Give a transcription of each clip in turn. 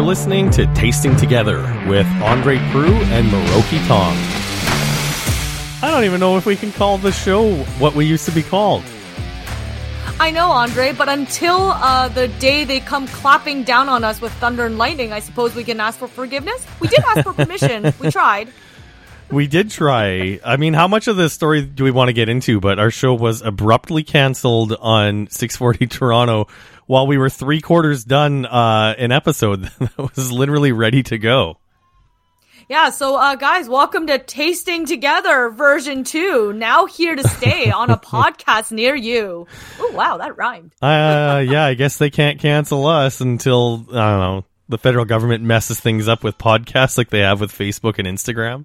You're listening to Tasting Together with Andre Proulx and Miroki Tong. I don't even know if we can call the show what we used to be called. I know, Andre, but until uh, the day they come clapping down on us with thunder and lightning, I suppose we can ask for forgiveness. We did ask for permission. we tried. We did try. I mean, how much of this story do we want to get into? But our show was abruptly canceled on 640 Toronto while we were three quarters done uh, an episode that was literally ready to go. Yeah, so uh, guys, welcome to Tasting Together version 2. Now here to stay on a podcast near you. Oh, wow, that rhymed. uh, yeah, I guess they can't cancel us until, I don't know, the federal government messes things up with podcasts like they have with Facebook and Instagram.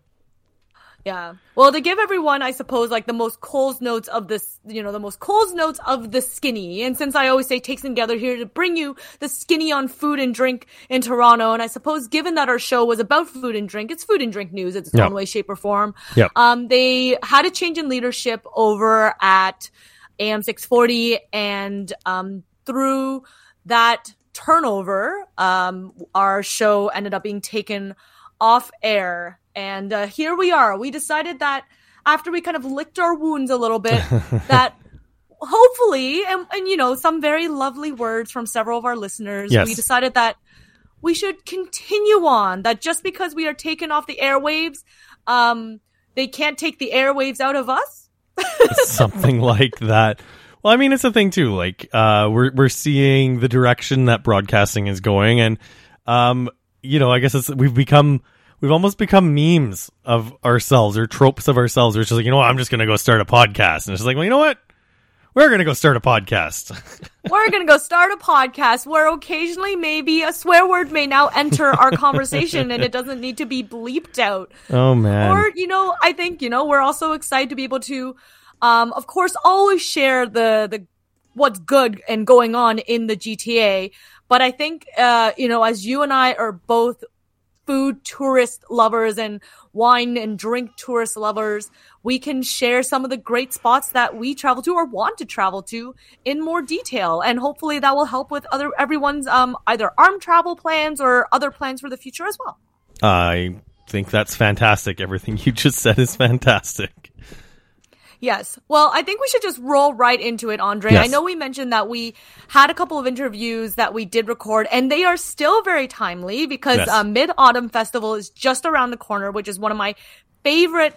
Yeah. Well, to give everyone, I suppose, like the most Coles notes of this, you know, the most Coles notes of the skinny. And since I always say takes together here to bring you the skinny on food and drink in Toronto. And I suppose given that our show was about food and drink, it's food and drink news. It's Yep. own way, shape or form. Yeah. Um, they had a change in leadership over at AM 640 and, um, through that turnover, um, our show ended up being taken off air. And uh, here we are. We decided that after we kind of licked our wounds a little bit, that hopefully, and, and you know, some very lovely words from several of our listeners, Yes. we decided that we should continue on. That just because we are taken off the airwaves, um, they can't take the airwaves out of us. something like that. Well, I mean, it's a thing too. Like, uh, we're we're seeing the direction that broadcasting is going, and um, you know, I guess it's we've become we've almost become memes of ourselves or tropes of ourselves. Where it's just like, you know what, I'm just gonna go start a podcast, and it's like, well, you know what, we're gonna go start a podcast. We're gonna go start a podcast where occasionally maybe a swear word may now enter our conversation and it doesn't need to be bleeped out. oh man, Or, you know, I think, you know, we're also excited to be able to, um, of course, always share the, the, what's good and going on in the GTA. But I think, uh, you know, as you and I are both food tourist lovers and wine and drink tourist lovers, we can share some of the great spots that we travel to or want to travel to in more detail. And hopefully that will help with other, everyone's, um, either arm travel plans or other plans for the future as well. I think that's fantastic. Everything you just said is fantastic. Yes. Well, I think we should just roll right into it, Andre. Yes. I know we mentioned that we had a couple of interviews that we did record, and they are still very timely because Yes. uh, Mid Autumn Festival is just around the corner, which is one of my favorite,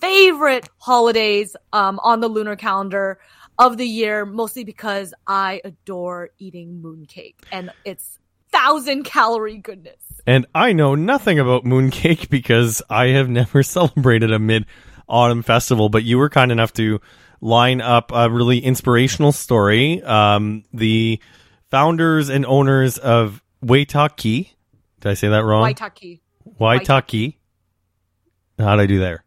favorite holidays um, on the lunar calendar of the year, mostly because I adore eating mooncake and it's thousand calorie goodness. And I know nothing about mooncake because I have never celebrated a mid autumn festival, but you were kind enough to line up a really inspirational story. Um, the founders and owners of Wai Tack Kee. Did I say that wrong? Wai Tack Kee. Waitaki. How'd I do there?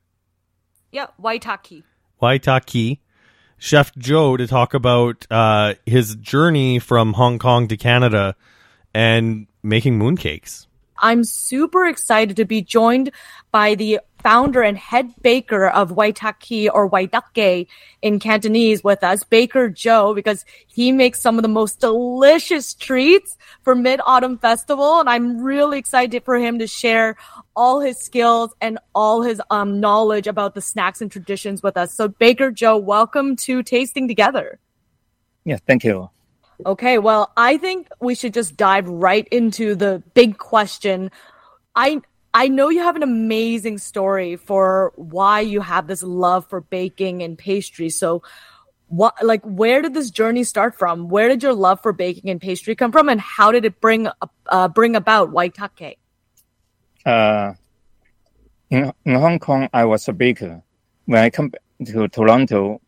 Yeah, Wai Tack Kee. Waitaki. Chef Joe to talk about uh, his journey from Hong Kong to Canada and making mooncakes. I'm super excited to be joined by the founder and head baker of Wai Tack Kee or Waitake in Cantonese with us, Baker Joe, because he makes some of the most delicious treats for Mid Autumn Festival. And I'm really excited for him to share all his skills and all his um, knowledge about the snacks and traditions with us. So Baker Joe, welcome to Tasting Together. Yeah, thank you. Okay, well, I think we should just dive right into the big question. I I know you have an amazing story for why you have this love for baking and pastry. So, what like where did this journey start from? Where did your love for baking and pastry come from, and how did it bring uh, bring about Waitake? Uh, in, in Hong Kong, I was a baker. When I come to Toronto,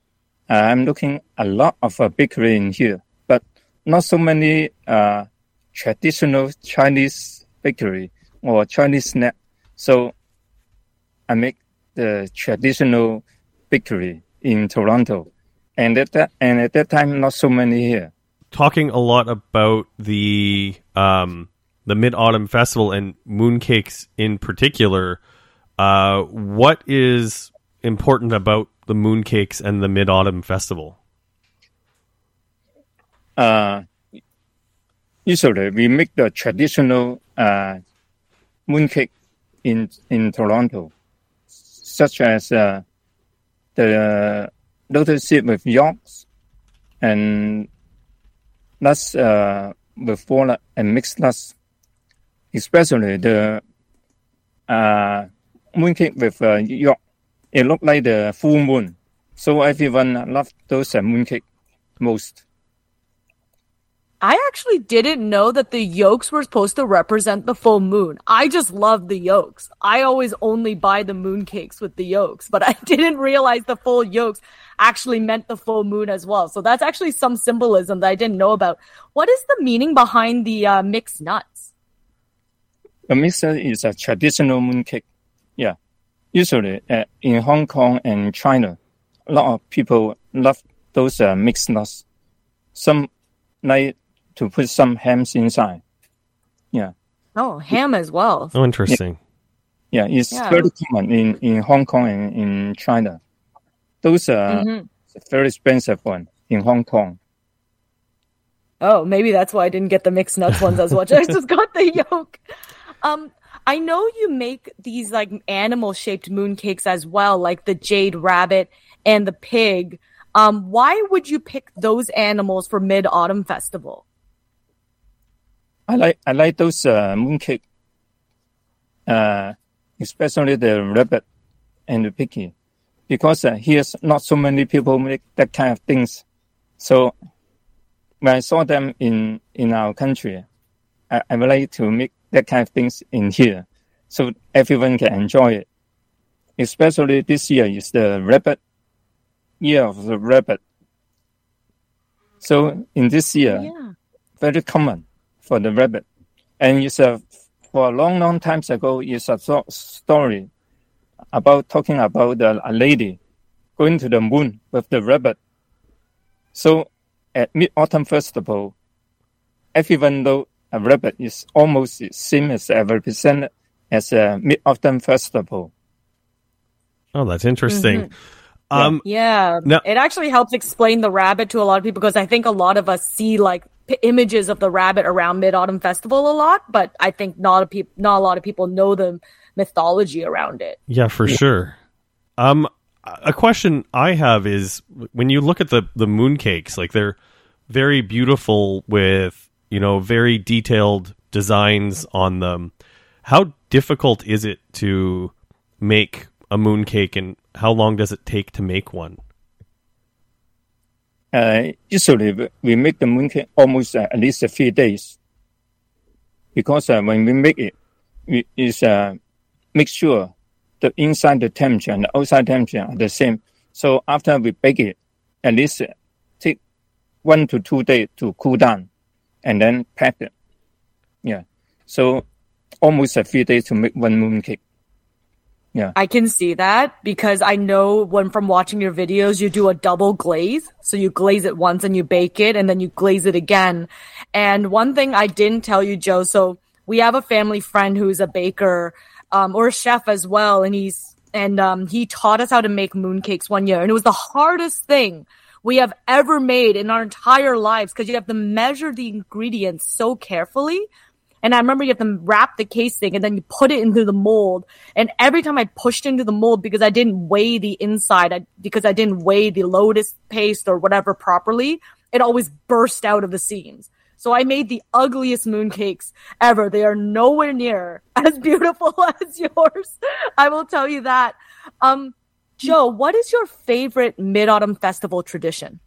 uh, I'm looking a lot of uh, bakery in here, not so many uh, traditional Chinese bakery or Chinese snack. So I make the traditional bakery in Toronto, and at that and at that time, not so many here. talking a lot about the um, the Mid Autumn Festival and mooncakes in particular. Uh, what is important about the mooncakes and the Mid Autumn Festival? Uh, usually we make the traditional uh, mooncake in in Toronto, such as uh, the lotus seed with yolks and nuts uh, with walnut and mixed nuts, especially the uh, mooncake with uh, yolk. It looked like the full moon, so everyone loved those uh, mooncake most. I actually didn't know that the yolks were supposed to represent the full moon. I just love the yolks. I always only buy the moon cakes with the yolks, but I didn't realize the full yolks actually meant the full moon as well. So that's actually some symbolism that I didn't know about. What is the meaning behind the uh, mixed nuts? The mixer is a traditional mooncake. Yeah. Usually uh, in Hong Kong and China, a lot of people love those uh, mixed nuts. Some like to put some hams inside. Yeah. Oh, ham as well. Oh, interesting. Yeah, it's Yeah. very common in, in Hong Kong and in China. Those are Mhm. very expensive one in Hong Kong. Oh, maybe that's why I didn't get the mixed nuts ones as much. I just got the yolk. Um, I know you make these like animal shaped mooncakes as well, like the jade rabbit and the pig. Um, why would you pick those animals for Mid Autumn Festival? I like I like those uh, mooncake, uh, especially the rabbit and the piggy, because uh, here's not so many people make that kind of things. So when I saw them in in our country, I, I would like to make that kind of things in here, so everyone can enjoy it. Especially this year is the rabbit year of the rabbit. So in this year, Yeah. very common for the rabbit. And it's a, for a long, long times ago, it's a so- story about talking about a, a lady going to the moon with the rabbit. So at Mid Autumn Festival, everyone know a rabbit is almost the same as uh, represented as a Mid Autumn Festival. Oh, that's interesting. Um, Yeah. No. It actually helps explain the rabbit to a lot of people because I think a lot of us see like p- images of the rabbit around Mid Autumn Festival a lot, but I think not a peop- not a lot of people know the mythology around it. Yeah, for sure. Um, a question I have is when you look at the the mooncakes, like they're very beautiful with you know very detailed designs on them. How difficult is it to make a mooncake, and how long does it take to make one? Uh, usually we- make the mooncake almost uh, at least a few days because uh, when we make it, we is uh, make sure the inside the temperature and the outside temperature are the same. So after we bake it, at least take one to two days to cool down, and then pack it. Yeah, so almost a few days to make one mooncake. I can see that because I know when from watching your videos, you do a double glaze. So you glaze it once and you bake it and then you glaze it again. And one thing I didn't tell you, Joe, so we have a family friend who's a baker, um, or a chef as well. And he's, and, um, he taught us how to make mooncakes one year. And it was the hardest thing we have ever made in our entire lives because you have to measure the ingredients so carefully. And I remember you have to wrap the casing and then you put it into the mold. And every time I pushed into the mold because I didn't weigh the inside, I, because I didn't weigh the lotus paste or whatever properly, it always burst out of the seams. So I made the ugliest mooncakes ever. They are nowhere near as beautiful as yours. I will tell you that. Um, Joe, what is your favorite Mid Autumn Festival tradition?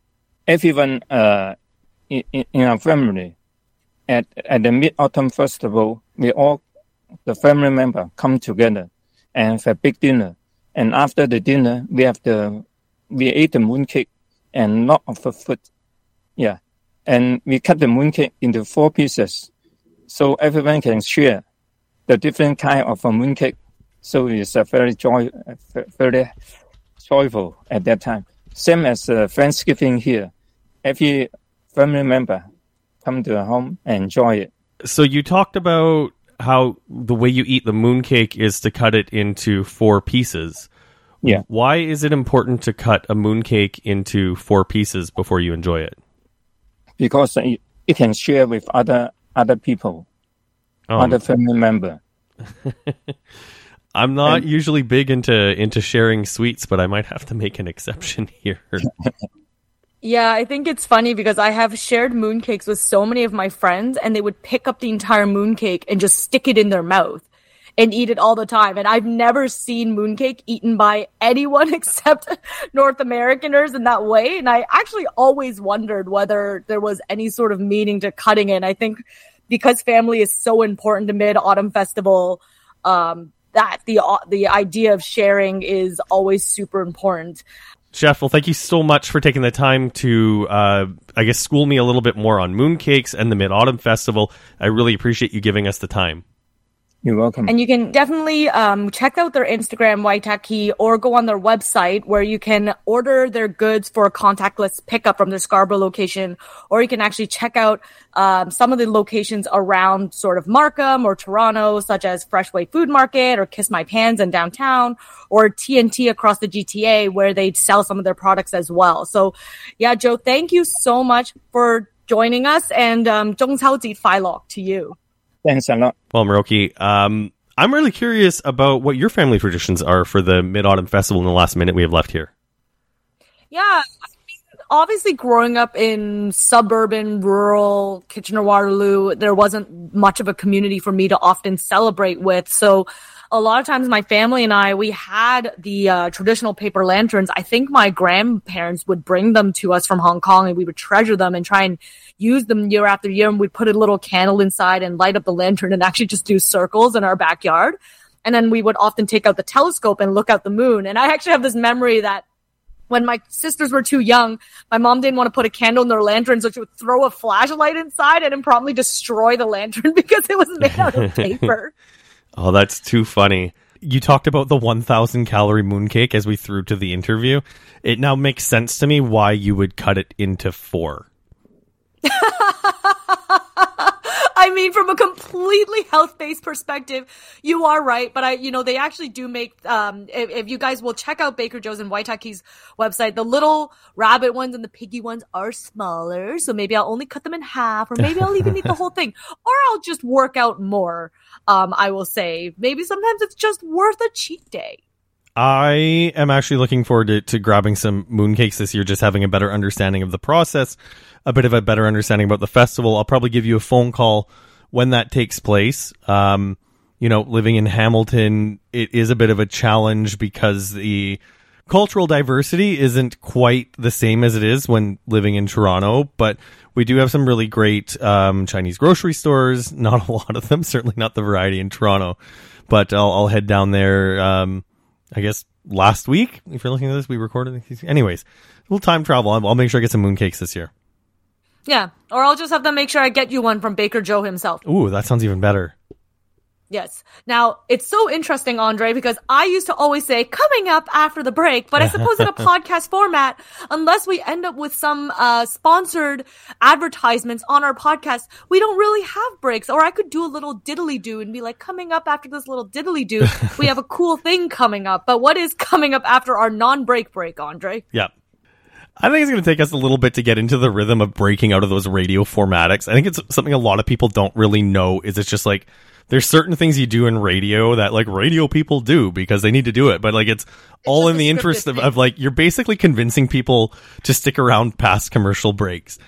everyone uh, in, in our family at at the Mid Autumn Festival, we all the family member come together and have a big dinner. And after the dinner, we have the we ate the mooncake and lot of the food. Yeah, and we cut the mooncake into four pieces, so everyone can share the different kind of a mooncake. So it's a very joy, very joyful at that time. Same as uh, Thanksgiving here every family member come to a home and enjoy it. So you talked about how the way you eat the mooncake is to cut it into four pieces. Yeah. Why is it important to cut a mooncake into four pieces before you enjoy it? Because it, it can share with other other people, Oh, other family member. I'm not and- usually big into into sharing sweets, but I might have to make an exception here. Yeah, I think it's funny because I have shared mooncakes with so many of my friends and they would pick up the entire mooncake and just stick it in their mouth and eat it all the time. And I've never seen mooncake eaten by anyone except North Americaners in that way. And I actually always wondered whether there was any sort of meaning to cutting it. I think because family is so important to Mid Autumn Festival, um, that the the idea of sharing is always super important. Chef, well, thank you so much for taking the time to, uh, I guess, school me a little bit more on mooncakes and the Mid Autumn Festival. I really appreciate you giving us the time. You're welcome. And you can definitely um, check out their Instagram, Wai Tack Kee, or go on their website where you can order their goods for contactless pickup from their Scarborough location, or you can actually check out um, some of the locations around sort of Markham or Toronto, such as Freshway Food Market or Kiss My Pans in downtown, or T&T across the GTA where they sell some of their products as well. So, yeah, Joe, thank you so much for joining us, and um, 中秋節快樂 to you. Thanks a lot. Well, Miroki, um, I'm really curious about what your family traditions are for the Mid Autumn Festival in the last minute we have left here. Yeah. I mean, obviously, growing up in suburban, rural Kitchener Waterloo, there wasn't much of a community for me to often celebrate with. So, a lot of times, my family and I, we had the uh, traditional paper lanterns. I think my grandparents would bring them to us from Hong Kong and we would treasure them and try and use them year after year. And we'd put a little candle inside and light up the lantern and actually just do circles in our backyard. And then we would often take out the telescope and look out the moon. And I actually have this memory that when my sisters were too young, my mom didn't want to put a candle in their lantern, so she would throw a flashlight inside and promptly destroy the lantern because it was made out of paper. Oh, that's too funny. You talked about the 1000 calorie mooncake as we threw to the interview. It now makes sense to me why you would cut it into four. I mean, from a completely health based perspective, you are right. But I, you know, they actually do make, um, if, if you guys will check out Baker Joe's and Wai Tack Kee's website, the little rabbit ones and the piggy ones are smaller. So maybe I'll only cut them in half, or maybe I'll even eat the whole thing, or I'll just work out more. Um, I will say maybe sometimes it's just worth a cheat day. I am actually looking forward to, to grabbing some mooncakes this year, just having a better understanding of the process, a bit of a better understanding about the festival. I'll probably give you a phone call when that takes place. Um, you know, living in Hamilton, it is a bit of a challenge because the cultural diversity isn't quite the same as it is when living in Toronto, but we do have some really great um, Chinese grocery stores. Not a lot of them, certainly not the variety in Toronto, but I'll, I'll head down there. Um, I guess last week, if you're looking at this, we recorded. these- Anyways, we'll time travel. I'll, I'll make sure I get some mooncakes this year. Yeah. Or I'll just have them make sure I get you one from Baker Joe himself. Ooh, that sounds even better. Yes. Now, it's so interesting, Andre, because I used to always say coming up after the break, but I suppose in a podcast format, unless we end up with some uh, sponsored advertisements on our podcast, we don't really have breaks. Or I could do a little diddly do and be like, coming up after this little diddly do, we have a cool thing coming up. But what is coming up after our non break break, Andre? Yeah. I think it's going to take us a little bit to get into the rhythm of breaking out of those radio formatics. I think it's something a lot of people don't really know is it's just like there's certain things you do in radio that like radio people do because they need to do it, but like it's, all in the interest of, of like you're basically convincing people to stick around past commercial breaks.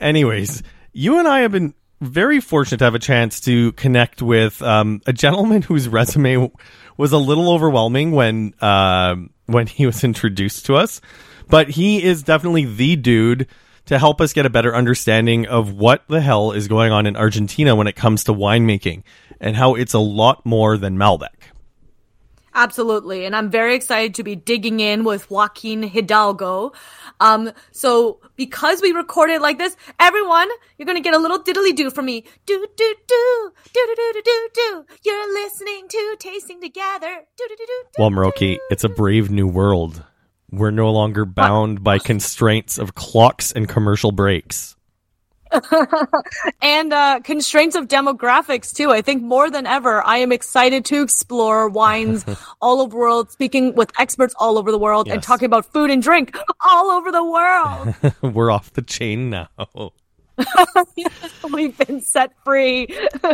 Anyways, you and I have been very fortunate to have a chance to connect with um, a gentleman whose resume was a little overwhelming when um, when he was introduced to us, but he is definitely the dude to help us get a better understanding of what the hell is going on in Argentina when it comes to winemaking and how it's a lot more than Malbec. Absolutely. And I'm very excited to be digging in with Joaquin Hidalgo. Um, so because we recorded like this, everyone, you're going to get a little diddly do from me. Do, do, do, do, do, do, do, do. You're listening to Tasting Together. Do, do, do, do, do, well, Miroki, it's a brave new world. We're no longer bound by constraints of clocks and commercial breaks. and uh, constraints of demographics too. I think more than ever, I am excited to explore wines all over the world, speaking with experts all over the world, and talking about food and drink all over the world. We're off the chain now. We've been set free.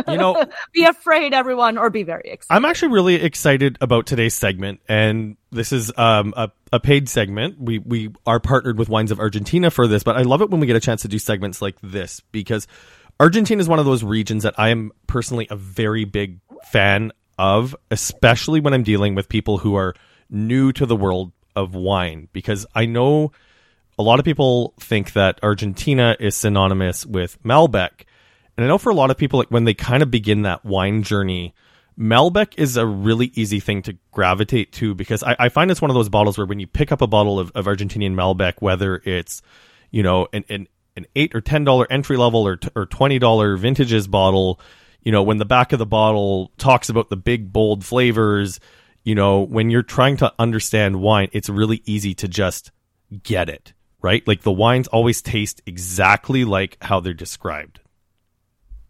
You know, be afraid, everyone, or be very excited. I'm actually really excited about today's segment, and this is um, a, a paid segment. We we are partnered with Wines of Argentina for this, but I love it when we get a chance to do segments like this because Argentina is one of those regions that I am personally a very big fan of, especially when I'm dealing with people who are new to the world of wine, because I know a lot of people think that Argentina is synonymous with Malbec. And I know for a lot of people, like when they kind of begin that wine journey, Malbec is a really easy thing to gravitate to because I, I find it's one of those bottles where when you pick up a bottle of, of Argentinian Malbec, whether it's, you know, an, an, an eight or ten dollar entry level or, t- or twenty dollar vintages bottle, you know, when the back of the bottle talks about the big bold flavors, you know, when you're trying to understand wine, it's really easy to just get it right? Like the wines always taste exactly like how they're described.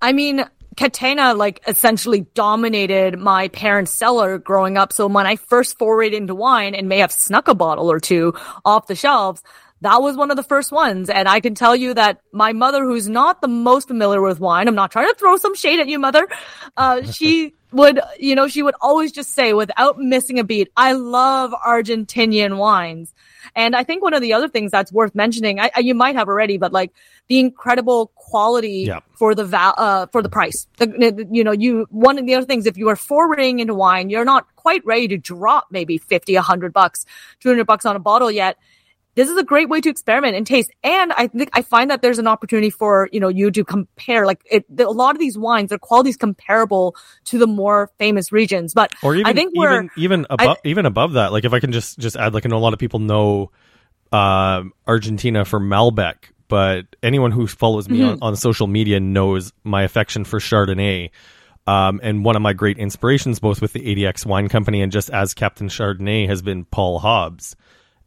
I mean, Catena like essentially dominated my parents' cellar growing up. So when I first forayed into wine and may have snuck a bottle or two off the shelves, that was one of the first ones. And I can tell you that my mother, who's not the most familiar with wine, I'm not trying to throw some shade at you, mother. Uh, she would, you know, she would always just say without missing a beat, I love Argentinian wines. And I think one of the other things that's worth mentioning, I, I, you might have already, but like the incredible quality yeah. for the val, uh, for the price. The, you know, you, one of the other things, if you are forwarding into wine, you're not quite ready to drop maybe 50, 100 bucks, 200 bucks on a bottle yet this is a great way to experiment and taste. And I think I find that there's an opportunity for you know you to compare. Like it, the, a lot of these wines, their quality is comparable to the more famous regions. But or even I think we're even even above I, even above that. Like if I can just just add, like I know a lot of people know uh, Argentina for Malbec, but anyone who follows me mm-hmm. on, on social media knows my affection for Chardonnay. Um, and one of my great inspirations, both with the ADX Wine Company and just as Captain Chardonnay, has been Paul Hobbs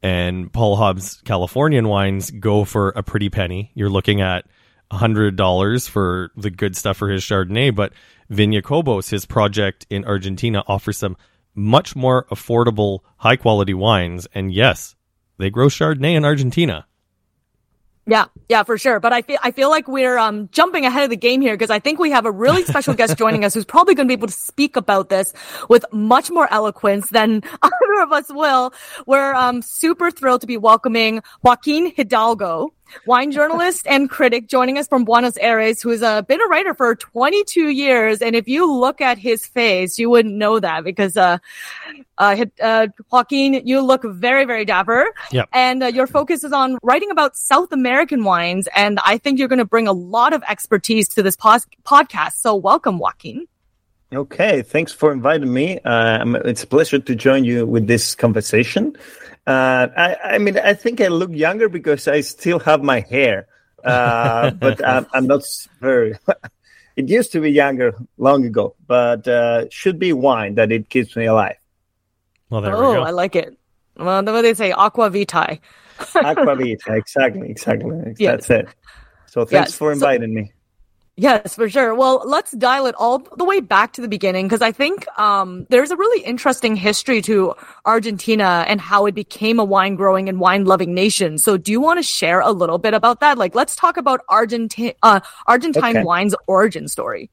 and Paul Hobbs Californian wines go for a pretty penny. You're looking at hundred dollars for the good stuff for his Chardonnay, but Viña Cobos, his project in Argentina, offers some much more affordable, high quality wines. And yes, they grow Chardonnay in Argentina. Yeah, yeah, for sure. But I feel I feel like we're um, jumping ahead of the game here because I think we have a really special guest joining us who's probably going to be able to speak about this with much more eloquence than either of us will. We're um, super thrilled to be welcoming Joaquin Hidalgo wine journalist and critic joining us from Buenos Aires, who's uh, been a writer for 22 years. And if you look at his face, you wouldn't know that because, uh, uh, uh Joaquin, you look very, very dapper. Yep. And uh, your focus is on writing about South American wines. And I think you're going to bring a lot of expertise to this pos- podcast. So welcome, Joaquin. Okay, thanks for inviting me. Uh, it's a pleasure to join you with this conversation. Uh, I, I, mean, I think I look younger because I still have my hair, uh, but I'm, I'm, not very. it used to be younger long ago, but uh, should be wine that it keeps me alive. Well, there oh, we go. I like it. Well, what they say, aqua vitae. aqua vitae, exactly, exactly. That's it. So thanks yes. for inviting so, me. Yes, for sure. Well, let's dial it all the way back to the beginning because I think um, there's a really interesting history to Argentina and how it became a wine growing and wine loving nation. So, do you want to share a little bit about that? Like, let's talk about Argentine uh, Argentine okay. wine's origin story.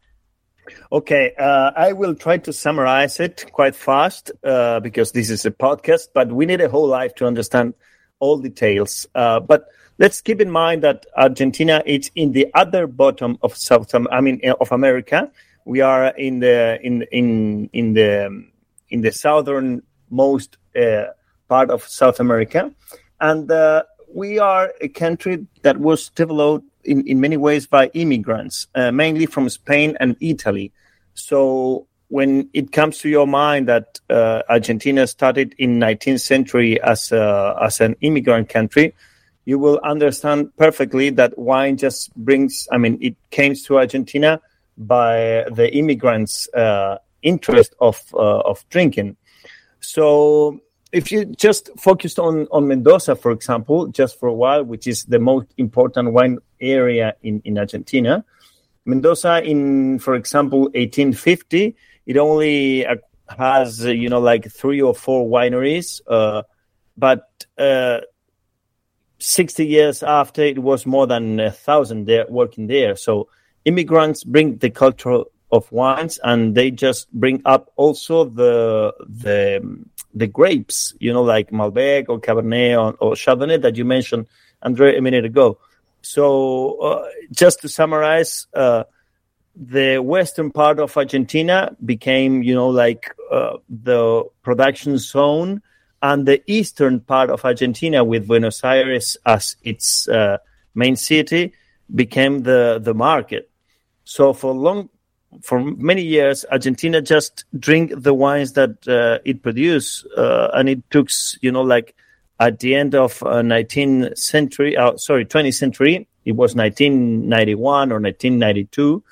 Okay, uh, I will try to summarize it quite fast uh, because this is a podcast, but we need a whole life to understand all details. Uh, but let's keep in mind that Argentina is in the other bottom of South, I mean, eh, of America. We are in the in in in the in the southernmost uh, part of South America, and uh, we are a country that was developed in, in many ways by immigrants, uh, mainly from Spain and Italy. So when it comes to your mind that Argentina started in 19th century as a, as an immigrant country, you will understand perfectly that wine just brings, I mean, it came to Argentina by the immigrants' uh, interest of, uh, of drinking. So if you just focused on, on Mendoza, for example, just for a while, which is the most important wine area in, in Argentina, Mendoza in, for example, 1850, it only uh, has, you know, like three or four wineries, uh, but uh, 60 years after it was more than a thousand there working there so immigrants bring the culture of wines, and they just bring up also the the the grapes, you know, like Malbec or Cabernet or, or Chardonnay that you mentioned, Andre, a minute ago. So, uh, just to summarize, uh, the western part of Argentina became, you know, like uh, the production zone, and the eastern part of Argentina, with Buenos Aires as its uh, main city, became the the market. So for long, for many years, Argentina just drink the wines that uh, it produced, uh, and it took, you know, like at the end of uh, 19th century, uh, sorry, 20th century, it was 1991 or 1992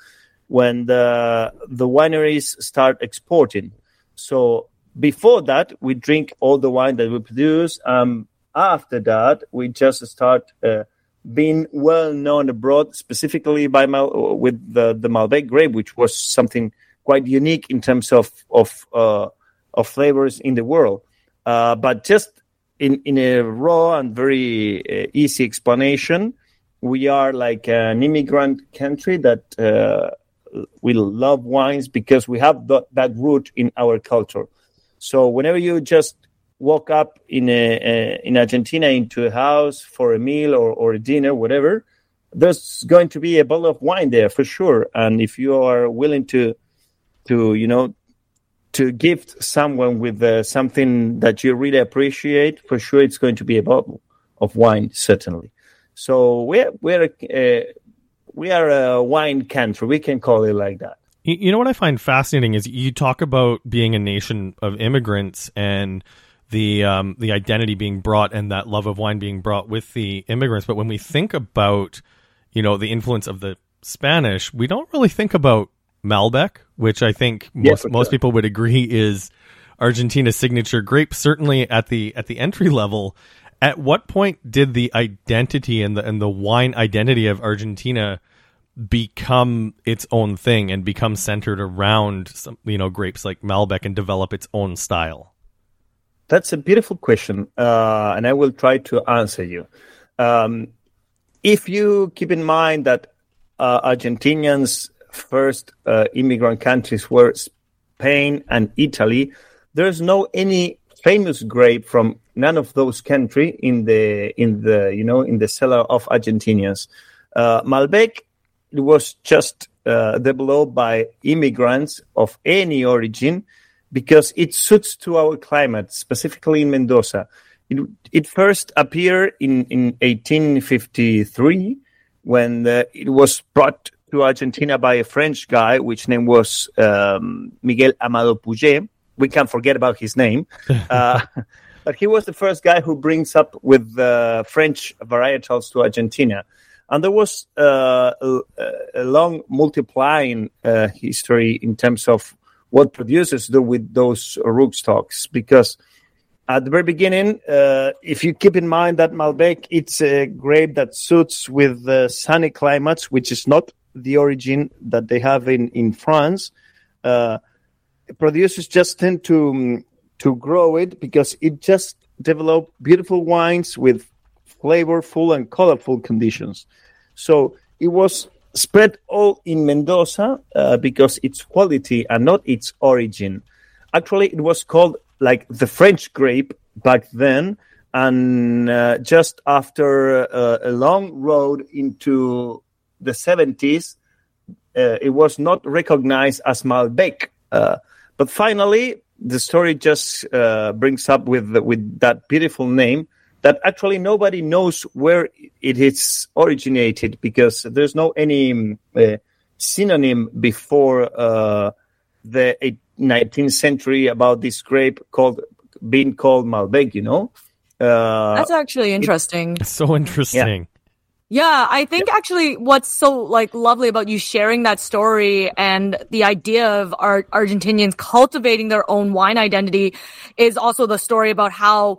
when the the wineries start exporting. So before that, we drink all the wine that we produce. Um, after that, we just start uh, being well known abroad, specifically by Mal- with the the Malbec grape, which was something quite unique in terms of of uh, of flavors in the world. Uh, but just in in a raw and very uh, easy explanation, we are like an immigrant country that uh, we love wines because we have th- that root in our culture. So whenever you just walk up in a, a, in Argentina into a house for a meal or, or a dinner, whatever, there's going to be a bottle of wine there for sure. And if you are willing to to you know to gift someone with uh, something that you really appreciate, for sure it's going to be a bottle of wine, certainly. So we're we're we are a wine country. We can call it like that. You know what I find fascinating is you talk about being a nation of immigrants and the um, the identity being brought and that love of wine being brought with the immigrants. But when we think about you know the influence of the Spanish, we don't really think about Malbec, which I think most most sure. people would agree is Argentina's signature grape. Certainly at the at the entry level. At what point did the identity and the and the wine identity of Argentina become its own thing and become centered around some you know grapes like Malbec and develop its own style? That's a beautiful question, uh, and I will try to answer you. Um, if you keep in mind that uh, Argentinians' first uh, immigrant countries were Spain and Italy, there's no any famous grape from none of those countries in the in the you know in the cellar of Argentinians. Uh, Malbec it was just uh, developed by immigrants of any origin because it suits to our climate, specifically in Mendoza. It, it first appeared in, in 1853 when uh, it was brought to Argentina by a French guy, which name was um, Miguel Amado Puget. We can't forget about his name. Uh, but he was the first guy who brings up with the French varietals to Argentina. And there was uh, a, a long multiplying uh, history in terms of what producers do with those rootstocks. Because at the very beginning, uh, if you keep in mind that Malbec, it's a grape that suits with sunny climates, which is not the origin that they have in, in France. Uh, producers just tend to to grow it because it just develop beautiful wines with flavorful and colorful conditions. So it was spread all in Mendoza uh, because its quality and not its origin. Actually, it was called like the French grape back then. And uh, just after uh, a long road into the 70s, uh, it was not recognized as Malbec. Uh, but finally, the story just uh, brings up with with that beautiful name that actually nobody knows where it is originated because there's no any um, uh, synonym before uh, the 19th century about this grape called being called Malbec. You know, uh, That's actually interesting. It's so interesting. Yeah, I think actually what's so like lovely about you sharing that story and the idea of our Argentinians cultivating their own wine identity is also the story about how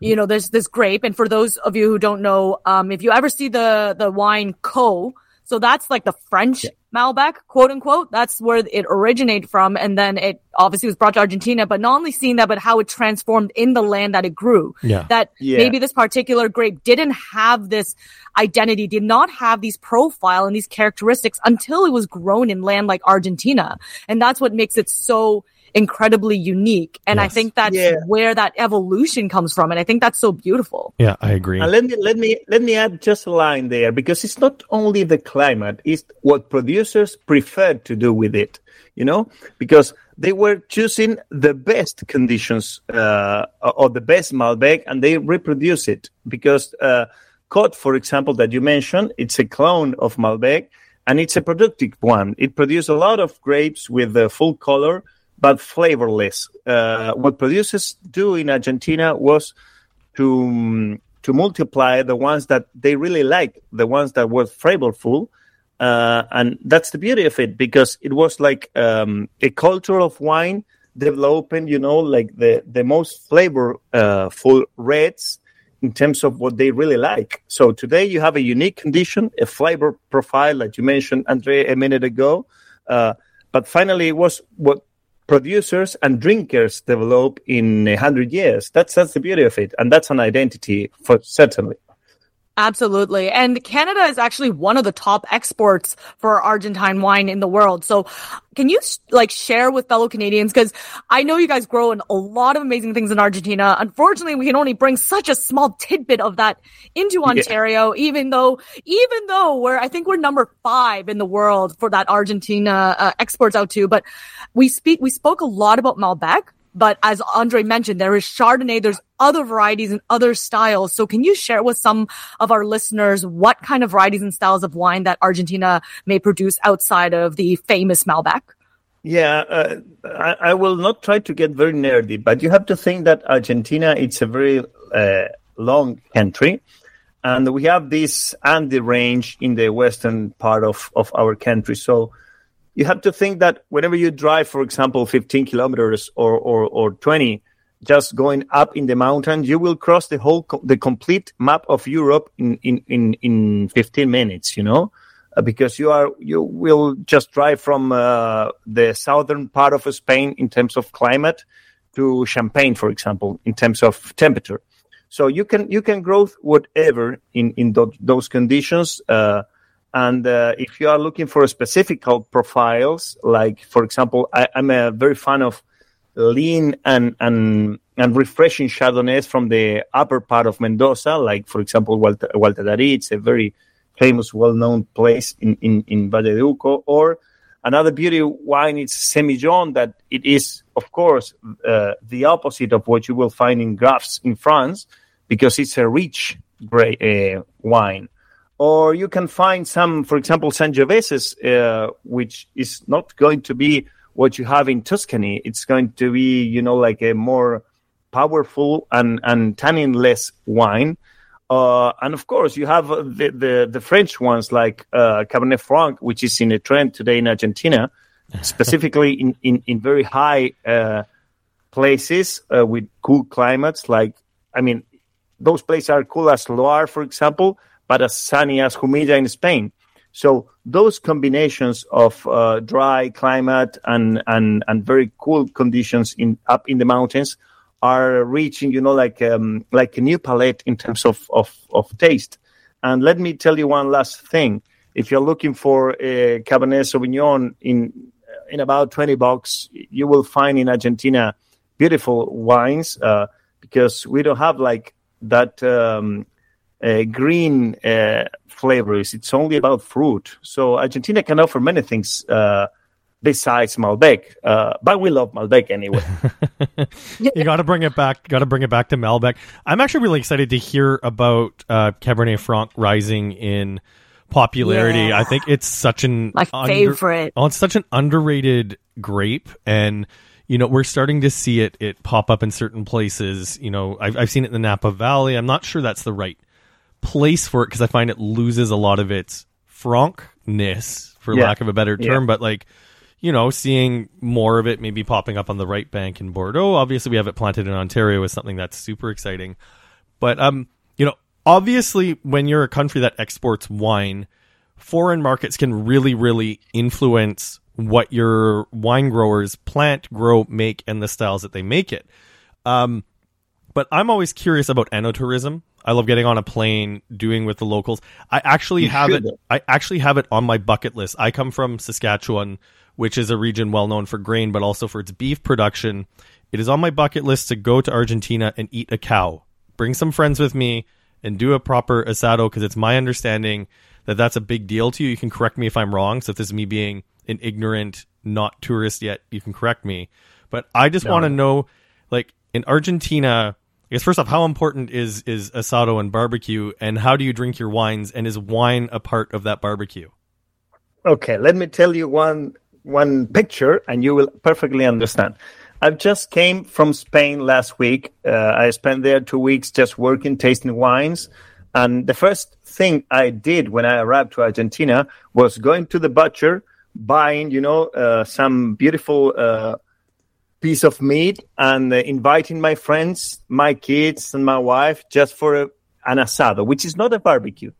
you know there's this grape and for those of you who don't know um if you ever see the the wine co So that's like the French Malbec, quote unquote. That's where it originated from. And then it obviously was brought to Argentina, but not only seeing that, but how it transformed in the land that it grew. Yeah. That Yeah. maybe this particular grape didn't have this identity, did not have these profile and these characteristics until it was grown in land like Argentina. And that's what makes it so incredibly unique. And I think that's Yeah. where that evolution comes from. And I think that's so beautiful. Yeah, I agree. And let me let me let me add just a line there because it's not only the climate; it's what producers prefer to do with it. You know, because they were choosing the best conditions uh, or the best Malbec, and they reproduce it because uh, Cot, for example, that you mentioned, it's a clone of Malbec, and it's a productive one. It produces a lot of grapes with the full color but flavorless. Uh, what producers do in Argentina was to to multiply the ones that they really like, the ones that were flavorful, uh, and that's the beauty of it because it was like um, a culture of wine developing, you know, like the the most flavorful reds in terms of what they really like. So today you have a unique condition, a flavor profile that you mentioned, Andre, a minute ago. Uh, but finally, it was what producers and drinkers develop in a hundred years. That's that's the beauty of it, and that's an identity for certainly. Absolutely. And Canada is actually one of the top exports for Argentine wine in the world. So can you like share with fellow Canadians? Cause I know you guys grow in a lot of amazing things in Argentina. Unfortunately, we can only bring such a small tidbit of that into Ontario, even though, even though we're, I think we're number five in the world for that Argentina uh, exports out to, but we speak, we spoke a lot about Malbec. But as Andre mentioned, there is Chardonnay, there's other varieties and other styles. So can you share with some of our listeners what kind of varieties and styles of wine that Argentina may produce outside of the famous Malbec? Yeah, uh, I, I will not try to get very nerdy, but you have to think that Argentina it's a very uh, long country, and we have this Andes range in the western part of, of our country. So you have to think that whenever you drive, for example, 15 kilometers or, or, or 20, just going up in the mountains, you will cross the whole, the complete map of Europe in, in, in, in 15 minutes, you know, uh, because you are, you will just drive from uh, the southern part of Spain in terms of climate to Champagne, for example, in terms of temperature. So you can, you can grow whatever in, in tho- those conditions. Uh, and uh, if you are looking for specific profiles, like for example, I, I'm a very fan of lean and and and refreshing Chardonnays from the upper part of Mendoza, like for example, Gualtallary. It's a very famous, well-known place in in in Valle de Uco. Or another beauty wine is Semillon, that it is, of course, uh, the opposite of what you will find in Graves in France, because it's a rich gray, uh, wine or you can find some, for example, Sangioveses, uh, which is not going to be what you have in Tuscany. It's going to be, you know, like a more powerful and, and tannin-less wine. Uh, and of course, you have the, the, the French ones like uh, Cabernet Franc, which is in a trend today in Argentina, specifically in, in, in very high uh, places uh, with cool climates. Like, I mean, those places are cool as Loire, for example, but as sunny as Jumilla in Spain. So those combinations of uh, dry climate and, and, and very cool conditions in up in the mountains are reaching, you know, like um, like a new palette in terms of, of, of taste. And let me tell you one last thing: if you're looking for a Cabernet Sauvignon in in about twenty bucks, you will find in Argentina beautiful wines uh, because we don't have like that. Um, uh, green uh, flavors. It's only about fruit. So Argentina can offer many things uh, besides Malbec, uh, but we love Malbec anyway. you got to bring it back. Got to bring it back to Malbec. I'm actually really excited to hear about uh, Cabernet Franc rising in popularity. Yeah. I think it's such an My under- favorite. Oh, it's such an underrated grape, and you know we're starting to see it it pop up in certain places. You know, I've I've seen it in the Napa Valley. I'm not sure that's the right place for it because I find it loses a lot of its frankness, for Yeah. lack of a better Yeah. term. But like, you know, seeing more of it maybe popping up on the right bank in Bordeaux. Obviously, we have it planted in Ontario is something that's super exciting. But um, you know, obviously, when you're a country that exports wine, foreign markets can really, really influence what your wine growers plant, grow, make, and the styles that they make it. Um, but I'm always curious about enotourism. I love getting on a plane, doing with the locals. I actually You have it. I actually have it on my bucket list. I come from Saskatchewan, which is a region well known for grain, but also for its beef production. It is on my bucket list to go to Argentina and eat a cow. Bring some friends with me and do a proper asado because it's my understanding that that's a big deal to you. You can correct me if I'm wrong. So if this is me being an ignorant, not tourist yet, you can correct me. But I just want to know, like in Argentina, I guess first off, how important is is asado and barbecue, and how do you drink your wines, and is wine a part of that barbecue? Okay, let me tell you one one picture, and you will perfectly understand. I've just came from Spain last week. Uh, I spent there two weeks just working, tasting wines. And the first thing I did when I arrived to Argentina was going to the butcher, buying, you know, uh, some beautiful uh, piece of meat, and uh, inviting my friends, my kids, and my wife just for a, an asado, which is not a barbecue.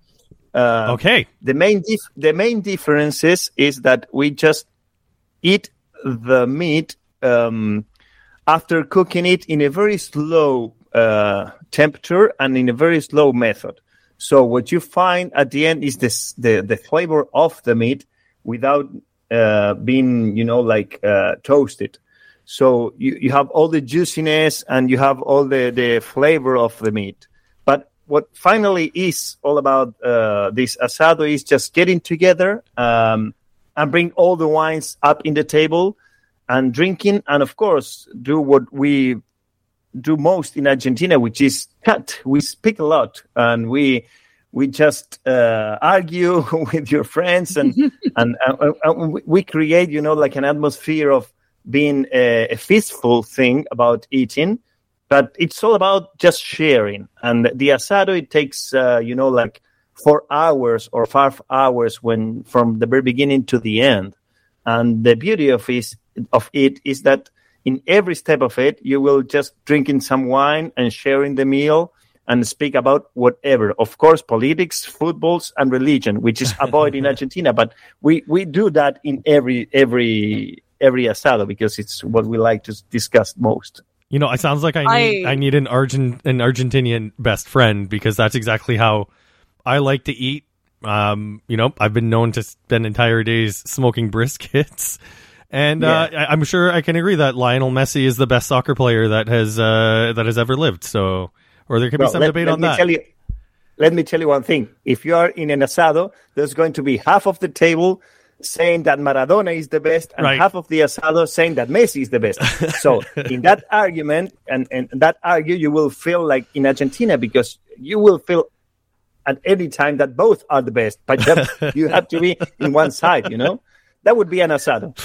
Uh, Okay, the main dif- the main differences is that we just eat the meat um, after cooking it in a very slow uh, temperature and in a very slow method. So what you find at the end is this the the flavor of the meat without uh, being you know like uh, toasted. So you, you have all the juiciness and you have all the, the flavor of the meat. But what finally is all about uh, this asado is just getting together um, and bring all the wines up in the table and drinking, and of course do what we do most in Argentina, which is cut. We speak a lot and we we just uh, argue with your friends and and, and, and we- we create, you know, like an atmosphere of being a, a feastful thing about eating. But it's all about just sharing. And the asado, it takes, uh, you know, like four hours or five hours when from the very beginning to the end. And the beauty of is of it is that in every step of it, you will just drinking some wine and sharing the meal and speak about whatever. Of course, politics, footballs, and religion, which is avoided in Argentina. But we, we do that in every every every asado because it's what we like to discuss most. you know, it sounds like I need I, I- need an Argent an Argentinian best friend because that's exactly how I like to eat. Um, you know, I've been known to spend entire days smoking briskets. And uh, I, I'm sure I can agree that Lionel Messi is the best soccer player that has uh, that has ever lived. So, or there could be some let, debate let on me that. Tell you, let me tell you one thing. If you are in an asado, there's going to be half of the table saying that Maradona is the best and Right. half of the asado saying that Messi is the best. so in that argument and, and that argue, you will feel like in Argentina because you will feel at any time that both are the best, but you have, you have to be in one side, you know? That would be an asado.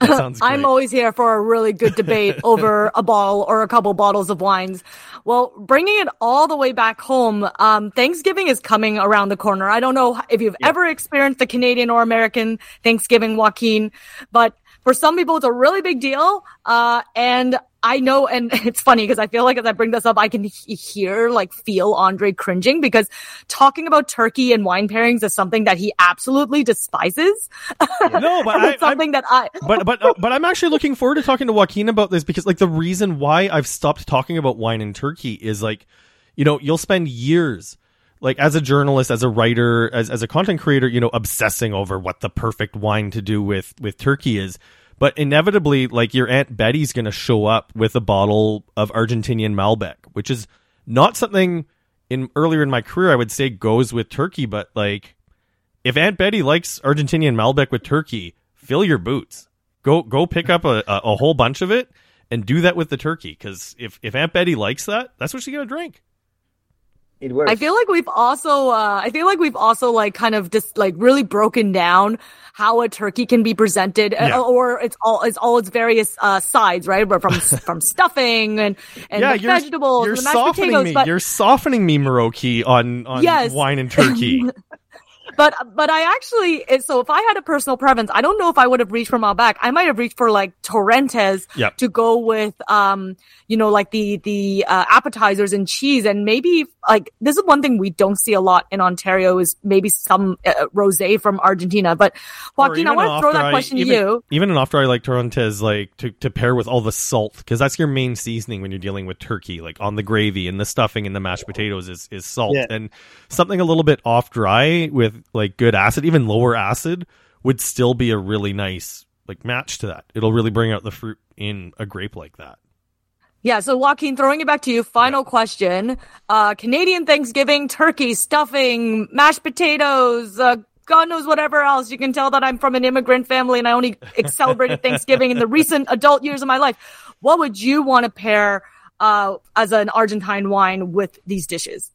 That sounds great. I'm always here for a really good debate over a bottle or a couple bottles of wines. Well, bringing it all the way back home, um, Thanksgiving is coming around the corner. I don't know if you've ever experienced the Canadian or American Thanksgiving, Joaquin, but for some people, it's a really big deal. Uh, and I know, and it's funny because I feel like as I bring this up, I can he- hear, like, feel Andre cringing because talking about turkey and wine pairings is something that he absolutely despises. no, but I, it's something that I, but but uh, but I'm actually looking forward to talking to Joaquin about this because like the reason why I've stopped talking about wine and turkey is like, you know, you'll spend years like as a journalist, as a writer, as as a content creator, you know, obsessing over what the perfect wine to do with with turkey is. But inevitably, like your aunt Betty's going to show up with a bottle of Argentinian Malbec, which is not something in earlier in my career I would say goes with turkey, but like if Aunt Betty likes Argentinian Malbec with turkey, fill your boots. Go go pick up a, a, a whole bunch of it and do that with the turkey. Because if, if Aunt Betty likes that, that's what she's gonna drink. It works. I feel like we've also, uh, I feel like we've also like kind of just like really broken down how a turkey can be presented, uh, Yeah. or it's all it's all its various uh, sides, right? But from from stuffing and and yeah, the you're, vegetables, you're and the mashed softening potatoes. me. But You're softening me, Miroki, on on Yes. wine and turkey. but but I actually so if I had a personal preference, I don't know if I would have reached for Malbec. I might have reached for like Torrontés Yep. to go with um you know like the the uh, appetizers and cheese and maybe like this is one thing we don't see a lot in Ontario is maybe some uh, rosé from Argentina. But Joaquin, I want to throw that after I- question even, to you. Even an after I like Torrontés, like to, to pair with all the salt, because that's your main seasoning when you're dealing with turkey, like on the gravy and the stuffing and the mashed potatoes is, is salt. Yeah. And something a little bit off dry with like good acid, even lower acid, would still be a really nice like match to that. It'll really bring out the fruit in a grape like that. Yeah, so Joaquin, throwing it back to you. Final question: uh, Canadian Thanksgiving turkey stuffing, mashed potatoes. Uh, God knows whatever else. You can tell that I'm from an immigrant family and I only celebrated Thanksgiving in the recent adult years of my life. What would you want to pair uh, as an Argentine wine with these dishes?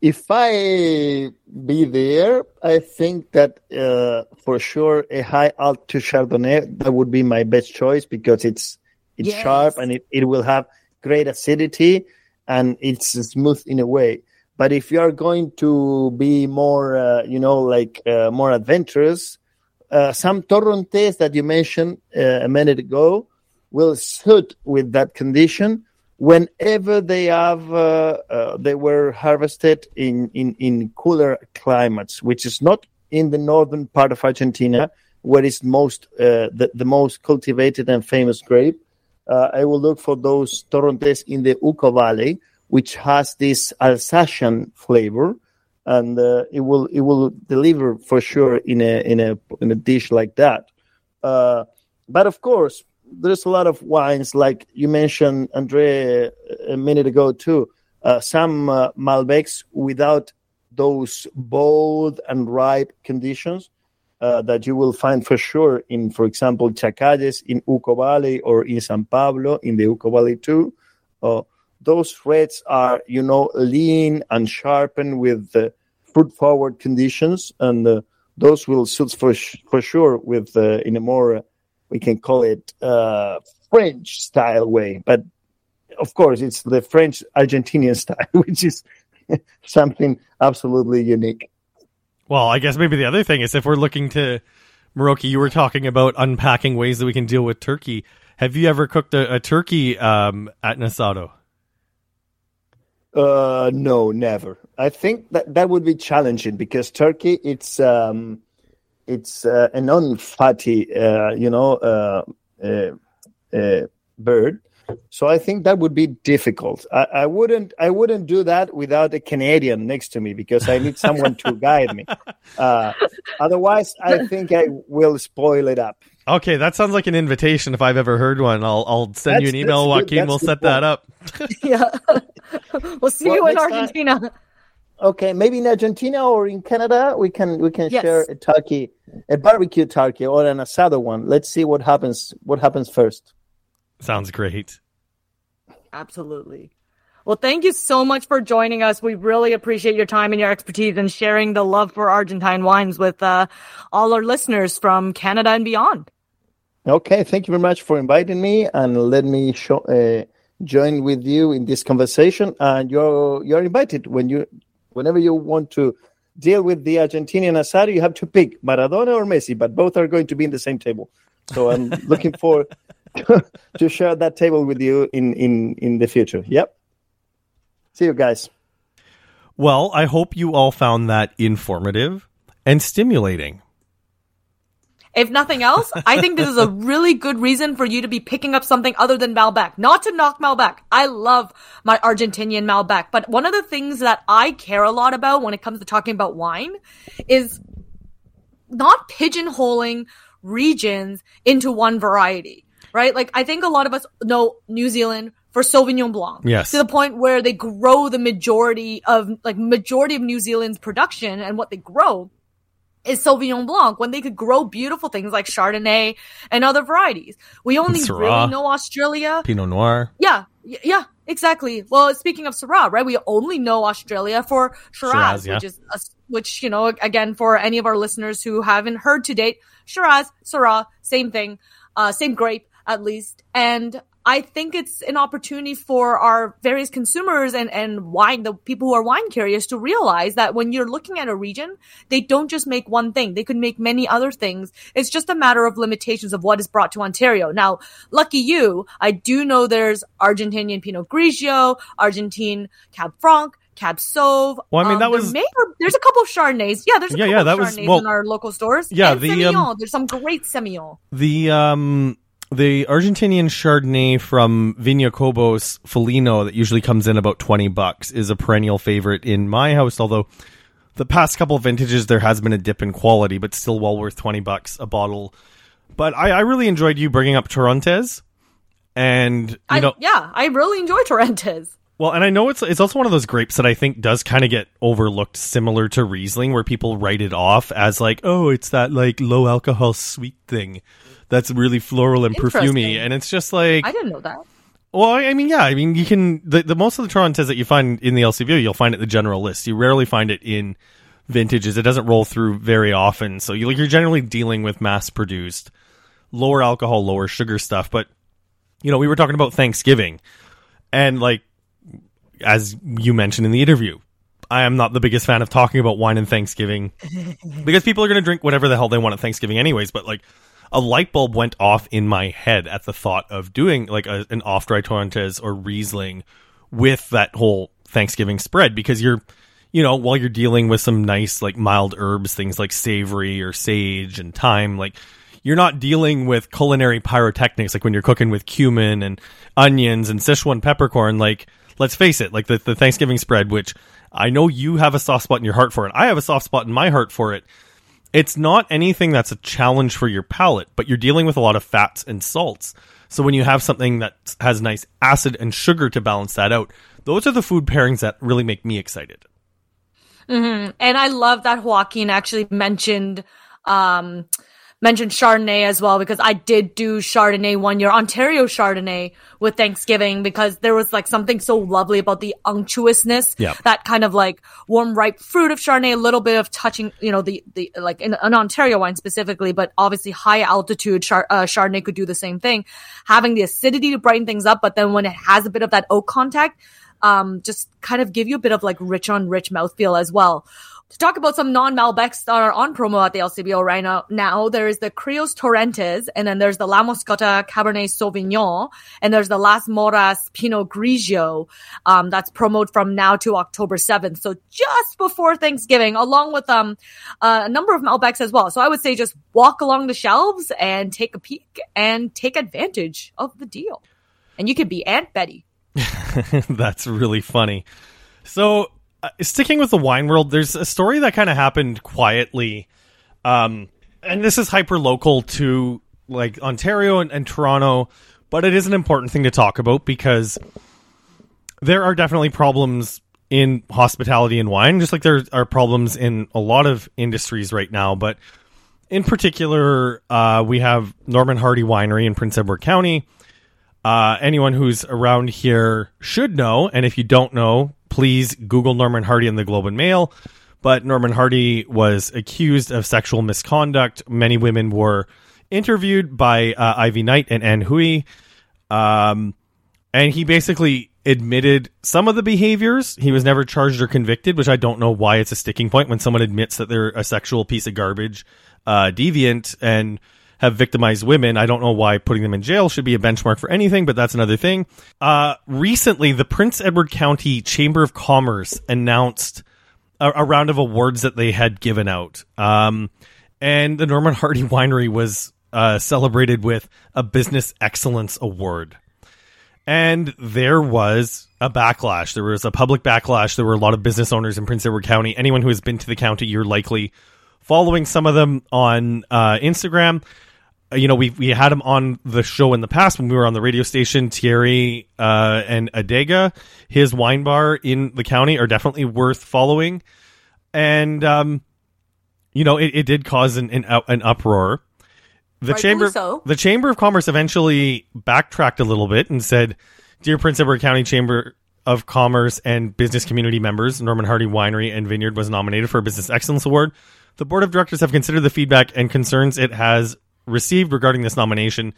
If I be there, I think that uh, for sure a high altitude Chardonnay that would be my best choice because it's it's Yes. sharp and it, it will have great acidity and it's smooth in a way. But if you are going to be more, uh, you know, like uh, more adventurous, uh, some Torrontés that you mentioned uh, a minute ago will suit with that condition whenever they have uh, uh, they were harvested in, in in cooler climates which is not in the northern part of argentina where it's most uh, the, the most cultivated and famous grape uh, i will look for those torrontés in the uco valley which has this alsatian flavor and uh, it will it will deliver for sure in a in a in a dish like that. Uh, but of course there's a lot of wines like you mentioned andre a minute ago too. Uh, some uh, malbecs without those bold and ripe conditions uh, that you will find for sure in for example Chacayes in uco valley or in san pablo in the uco valley too. Uh, those reds are you know lean and sharpened with uh, fruit forward conditions and uh, those will suit for sh- for sure with uh, in a more we can call it uh, French style way, but of course it's the French Argentinian style, which is something absolutely unique. Well, I guess maybe the other thing is if we're looking to Miroki, you were talking about unpacking ways that we can deal with turkey. Have you ever cooked a, a turkey um, at Nasado? Uh, no, never. I think that that would be challenging because turkey it's um, it's uh, a non-fatty, uh, you know, uh, uh, uh, bird. So I think that would be difficult. I, I wouldn't. I wouldn't do that without a Canadian next to me because I need someone to guide me. Uh, otherwise, I think I will spoil it up. Okay, that sounds like an invitation if I've ever heard one. I'll I'll send you an email, Joaquin. We'll set good that up. yeah, we'll see Well, you in next time- Argentina. Okay, maybe in Argentina or in Canada, we can we can Yes. share a turkey, a barbecue turkey or an asado one. Let's see what happens. What happens first. Sounds great. Absolutely. Well, thank you so much for joining us. We really appreciate your time and your expertise and sharing the love for Argentine wines with uh, all our listeners from Canada and beyond. Okay, thank you very much for inviting me and let me show, uh, join with you in this conversation. And you're you're invited when you whenever you want to deal with the Argentinian asado, you have to pick Maradona or Messi, but both are going to be in the same table. So I'm looking forward to, to share that table with you in in in the future. Yep. See you guys. Well, I hope you all found that informative and stimulating. If nothing else, I think this is a really good reason for you to be picking up something other than Malbec. Not to knock Malbec. I love my Argentinian Malbec. But one of the things that I care a lot about when it comes to talking about wine is not pigeonholing regions into one variety, right? Like, I think a lot of us know New Zealand for Sauvignon Blanc. Yes. To the point where they grow the majority of, like, majority of New Zealand's production and what they grow is Sauvignon Blanc when they could grow beautiful things like Chardonnay and other varieties. We only Syrah. really know Australia. Pinot Noir. Yeah, yeah, exactly. Well, speaking of Syrah, right? We only know Australia for Shiraz, Shiraz, yeah. which is a, which you know again for any of our listeners who haven't heard to date, Shiraz, Syrah, same thing, uh, same grape at least. And I think it's an opportunity for our various consumers and, and wine, the people who are wine curious to realize that when you're looking at a region, they don't just make one thing. They could make many other things. It's just a matter of limitations of what is brought to Ontario. Now, lucky you, I do know there's Argentinian Pinot Grigio, Argentine Cab Franc, Cab Sauv. Well, I mean, Um, that was- may- there's a couple of Chardonnays. Yeah, there's a Yeah, couple yeah, of that was- well, in our local stores. yeah, and the, Semillon. um, there's some great Semillon. The um the Argentinian Chardonnay from Viña Cobos Felino that usually comes in about 20 bucks is a perennial favorite in my house although the past couple of vintages there has been a dip in quality but still well worth 20 bucks a bottle. But I, I really enjoyed you bringing up Torrontés. and you I, know yeah, I really enjoy Torrontés. Well, and I know it's it's also one of those grapes that I think does kind of get overlooked, similar to Riesling, where people write it off as like, oh, it's that like low alcohol sweet thing that's really floral and perfumey, Interesting. and it's just like, I didn't know that. well, I mean, yeah, I mean, you can the, the most of the Torrontes that you find in the LCBO, you'll find it in the general list. You rarely find it in vintages. It doesn't roll through very often, so you, you're generally dealing with mass produced, lower alcohol, lower sugar stuff. But you know, we were talking about Thanksgiving, and like as you mentioned in the interview, I am not the biggest fan of talking about wine and Thanksgiving because people are going to drink whatever the hell they want at Thanksgiving, anyways. But like, a light bulb went off in my head at the thought of doing like a, an off dry Torrontés or Riesling with that whole Thanksgiving spread because you're, you know, while you're dealing with some nice like mild herbs, things like savory or sage and thyme, like you're not dealing with culinary pyrotechnics like when you're cooking with cumin and onions and Sichuan peppercorn. Like, let's face it, like the, the Thanksgiving spread, which I know you have a soft spot in your heart for it. I have a soft spot in my heart for it. It's not anything that's a challenge for your palate, but you're dealing with a lot of fats and salts. So when you have something that has nice acid and sugar to balance that out, those are the food pairings that really make me excited. And I love that Joaquin actually mentioned um mentioned Chardonnay as well because I did do Chardonnay one year, Ontario Chardonnay with Thanksgiving because there was like something so lovely about the unctuousness, Yeah. that kind of like warm ripe fruit of Chardonnay, a little bit of touching, you know, the the like in an Ontario wine specifically, but obviously high altitude Char- uh, Chardonnay could do the same thing, having the acidity to brighten things up, but then when it has a bit of that oak contact, um, just kind of give you a bit of like rich on rich mouthfeel as well. To talk about some non-Malbecs that are on promo at the LCBO right now, now there is the Crios Torrontés, and then there's the La Mascota Cabernet Sauvignon, and there's the Las Moras Pinot Grigio, um, that's promoted from now to October 7th. So just before Thanksgiving, along with, um, a number of Malbecs as well. So I would say just walk along the shelves and take a peek and take advantage of the deal. And you could be Aunt Betty. That's really funny. So, uh, sticking with the wine world, there's a story that kind of happened quietly, um, and this is hyper local to like Ontario and, and Toronto, but it is an important thing to talk about because there are definitely problems in hospitality and wine, just like there are problems in a lot of industries right now. But in particular, uh, we have Norman Hardy Winery in Prince Edward County uh, anyone who's around here should know. And if you don't know, please Google Norman Hardy in the Globe and Mail. But Norman Hardy was accused of sexual misconduct. Many women were interviewed by uh, Ivy Knight and Ann Hui. Um, and he basically admitted some of the behaviors. He was never charged or convicted, which I don't know why it's a sticking point when someone admits that they're a sexual piece of garbage, uh, deviant, and have victimized women. I don't know why putting them in jail should be a benchmark for anything, but that's another thing. Uh, recently, the Prince Edward County Chamber of Commerce announced a, a round of awards that they had given out. Um, and the Norman Hardy Winery was uh, celebrated with a Business Excellence Award. And there was a backlash. There was a public backlash. There were a lot of business owners in Prince Edward County. Anyone who has been to the county, you're likely following some of them on uh, Instagram. Uh, You know, we we had him on the show in the past when we were on the radio station. Thierry uh, and Adega, his wine bar in the county, are definitely worth following. And um, you know, it, it did cause an an, an uproar. The chamber, so. the Chamber of Commerce, eventually backtracked a little bit and said, "Dear Prince Edward County Chamber of Commerce and business community members, Norman Hardy Winery and Vineyard was nominated for a Business Excellence Award. The board of directors have considered the feedback and concerns it has received regarding this nomination."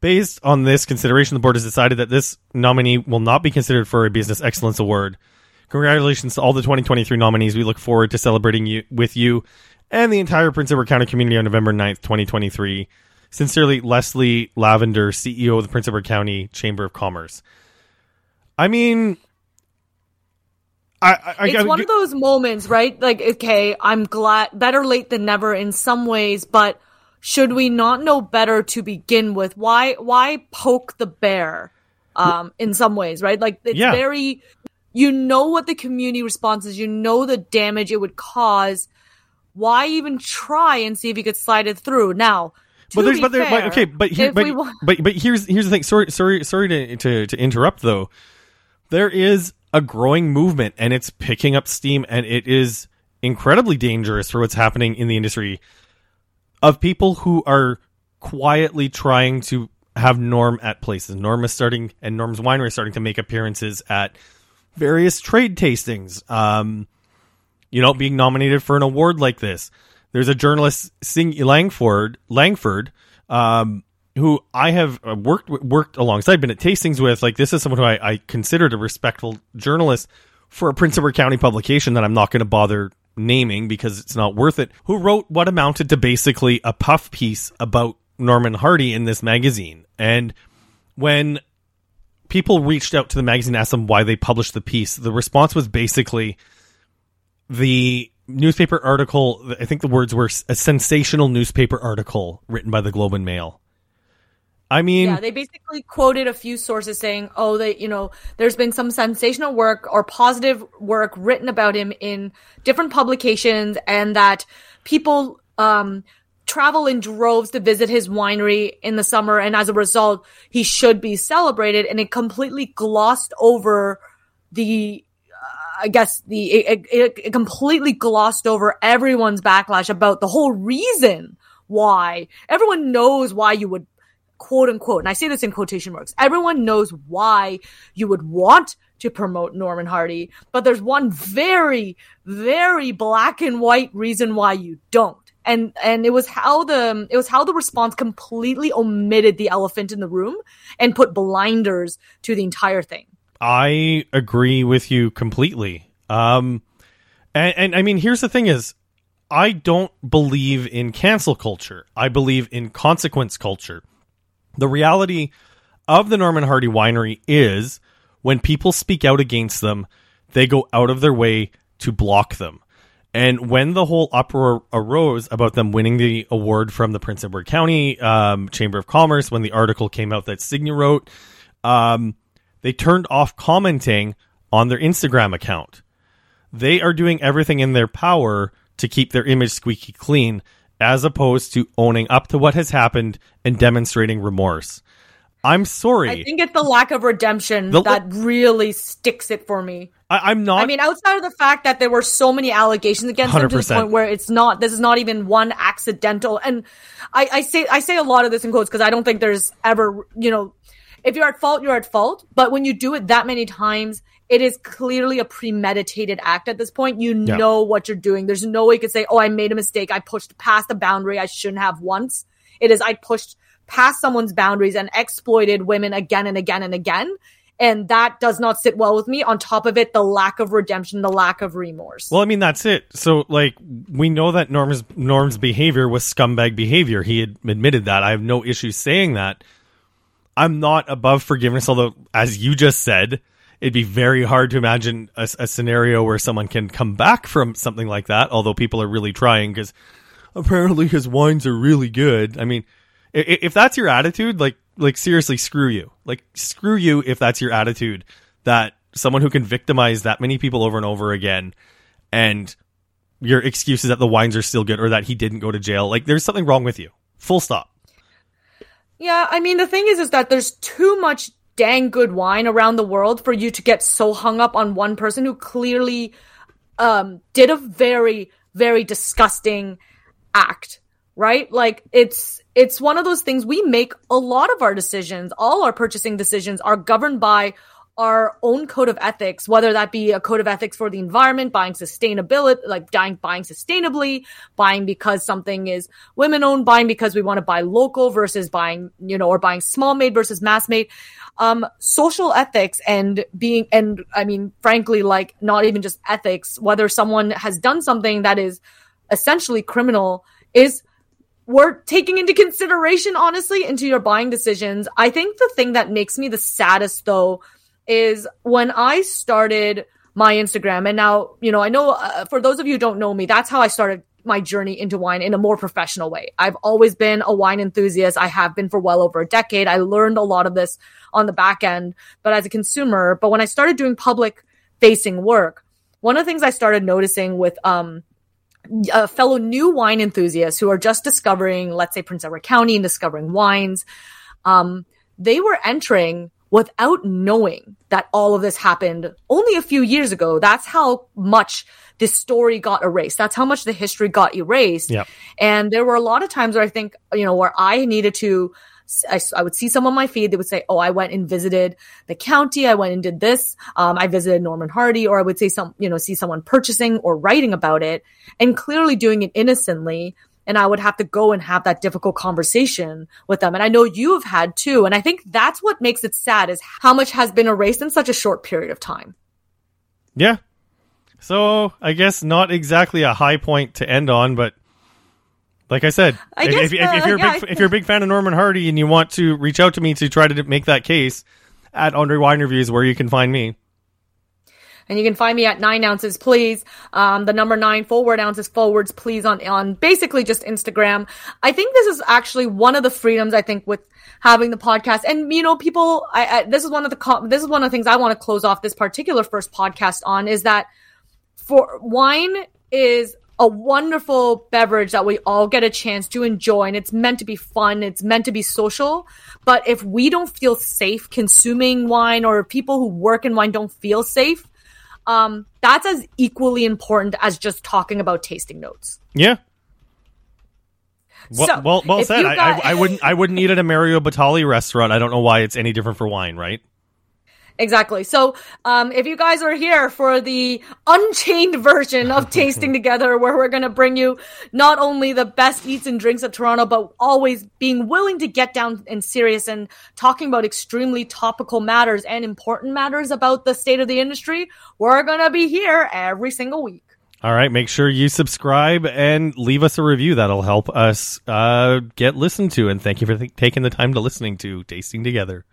Based on this consideration, the board has decided that this nominee will not be considered for a Business Excellence Award. Congratulations to all the 2023 nominees. We look forward to celebrating you with you and the entire Prince Edward County community on November 9th, 2023. Sincerely, Leslie Lavender, CEO of the Prince Edward County Chamber of Commerce. I mean, I, I, I one of those moments, right? Like, okay, I'm glad, better late than never in some ways, but should we not know better to begin with? Why, why poke the bear? Um, in some ways, right? Like, it's Yeah. very, you know what the community response is, you know the damage it would cause. Why even try and see if you could slide it through? Now, but there's but there fair, but, okay but here but, we wa- but but here's here's the thing sorry sorry sorry to, to to interrupt though there is a growing movement and it's picking up steam and it is incredibly dangerous for what's happening in the industry of people who are quietly trying to have norm at places norm is starting and norm's winery is starting to make appearances at various trade tastings um you know, being nominated for an award like this. There's a journalist, Sing Langford, Langford, um, who I have uh, worked worked alongside, been at tastings with. Like this is someone who I, I considered a respectful journalist for a Prince Edward County publication that I'm not going to bother naming because it's not worth it. Who wrote what amounted to basically a puff piece about Norman Hardy in this magazine, and when people reached out to the magazine, asked them why they published the piece, the response was basically the newspaper article i think the words were a sensational newspaper article written by the globe and mail i mean Yeah, they basically quoted a few sources saying, "Oh, that you know, there's been some sensational work or positive work written about him in different publications, and that people um, travel in droves to visit his winery in the summer, and as a result, he should be celebrated." And it completely glossed over the I guess the it, it, it completely glossed over everyone's backlash about the whole reason why everyone knows why you would quote unquote, and I say this in quotation marks, everyone knows why you would want to promote Norman Hardy, but there's one very, very black and white reason why you don't. And and it was how the it was how the response completely omitted the elephant in the room and put blinders to the entire thing. i agree with you completely um and, and i mean here's the thing is i don't believe in cancel culture i believe in consequence culture the reality of the norman hardy winery is when people speak out against them they go out of their way to block them And when the whole uproar arose about them winning the award from the Prince Edward County um, Chamber of Commerce, when the article came out that Signia wrote, um, they turned off commenting on their Instagram account. They are doing everything in their power to keep their image squeaky clean, as opposed to owning up to what has happened and demonstrating remorse. I'm sorry. I think it's the lack of redemption The- that really sticks it for me. I, I'm not. I mean, outside of the fact that there were so many allegations against him to the point where it's not, this is not even one accidental. And I, I say, I say a lot of this in quotes because I don't think there's ever, you know, if you're at fault, you're at fault. But when you do it that many times, it is clearly a premeditated act at this point. You Yeah. know what you're doing. There's no way you could say, oh, I made a mistake. I pushed past the boundary I shouldn't have once. It is, I pushed past someone's boundaries and exploited women again and again and again. And that does not sit well with me. On top of it, the lack of redemption, the lack of remorse. Well, I mean that's it. So like we know that Norm's Norm's behavior was scumbag behavior. He had admitted that. I have no issue saying that. I'm not above forgiveness, although as you just said, it'd be very hard to imagine a, a scenario where someone can come back from something like that. Although people are really trying because apparently his wines are really good. I mean, i- i- if that's your attitude, like like seriously, screw you. Like screw you if that's your attitude. That someone who can victimize that many people over and over again, and your excuse is that the wines are still good or that he didn't go to jail. Like there's something wrong with you. Full stop. Yeah, I mean the thing is is that there's too much dang good wine around the world for you to get so hung up on one person who clearly um did a very very disgusting act, right? Like it's it's one of those things we make a lot of our decisions, all our purchasing decisions are governed by our own code of ethics, whether that be a code of ethics for the environment, buying sustainability, like buying, buying sustainably, buying because something is women owned, buying because we want to buy local versus buying, you know, or buying small made versus mass made. Um, social ethics and being, and I mean, frankly, like not even just ethics, whether someone has done something that is essentially criminal is worth taking into consideration, honestly, into your buying decisions. I think the thing that makes me the saddest though is when I started my Instagram, and now, you know, I know uh, for those of you don't know me, that's how I started my journey into wine in a more professional way. I've always been a wine enthusiast. I have been for well over a decade. I learned a lot of this on the back end, but as a consumer, but when I started doing public facing work, one of the things I started noticing with, um, uh, fellow new wine enthusiasts who are just discovering, let's say Prince Edward County and discovering wines, um, they were entering without knowing that all of this happened only a few years ago. That's how much this story got erased. That's how much the history got erased. Yep. And there were a lot of times where I think, you know, where I needed to I, I, would see some on my feed. They would say, "Oh, I went and visited the county. I went and did this. Um, I visited Norman Hardy." Or I would say some, you know, see someone purchasing or writing about it, and clearly doing it innocently and I would have to go and have that difficult conversation with them. And I know you have had too. And I think that's what makes it sad is how much has been erased in such a short period of time. Yeah. So I guess not exactly a high point to end on, but like I said, I if, guess, if, if, if uh, you're yeah, a big, I- if you're a big fan of Norman Hardy and you want to reach out to me to try to make that case at Andre Wine Reviews, where you can find me. And you can find me at nine ounces, please. Um, the number nine forward ounces forwards, please on, on basically just Instagram. I think this is actually one of the freedoms I think with having the podcast. And, you know, people, I, I this is one of the, this is one of the things I want to close off this particular first podcast on is that for wine is a wonderful beverage that we all get a chance to enjoy and it's meant to be fun it's meant to be social but if we don't feel safe consuming wine or people who work in wine don't feel safe um, that's as equally important as just talking about tasting notes Yeah. Well, So, well, well said. you I, I, I wouldn't. I wouldn't eat at a Mario Batali restaurant. I don't know why it's any different for wine, right? Exactly. So, um, if you guys are here for the unchained version of Tasting Together, where we're going to bring you not only the best eats and drinks of Toronto, but always being willing to get down and serious and talking about extremely topical matters and important matters about the state of the industry, we're going to be here every single week. All right. Make sure you subscribe and leave us a review. That'll help us uh, get listened to. And thank you for th- taking the time to listening to Tasting Together.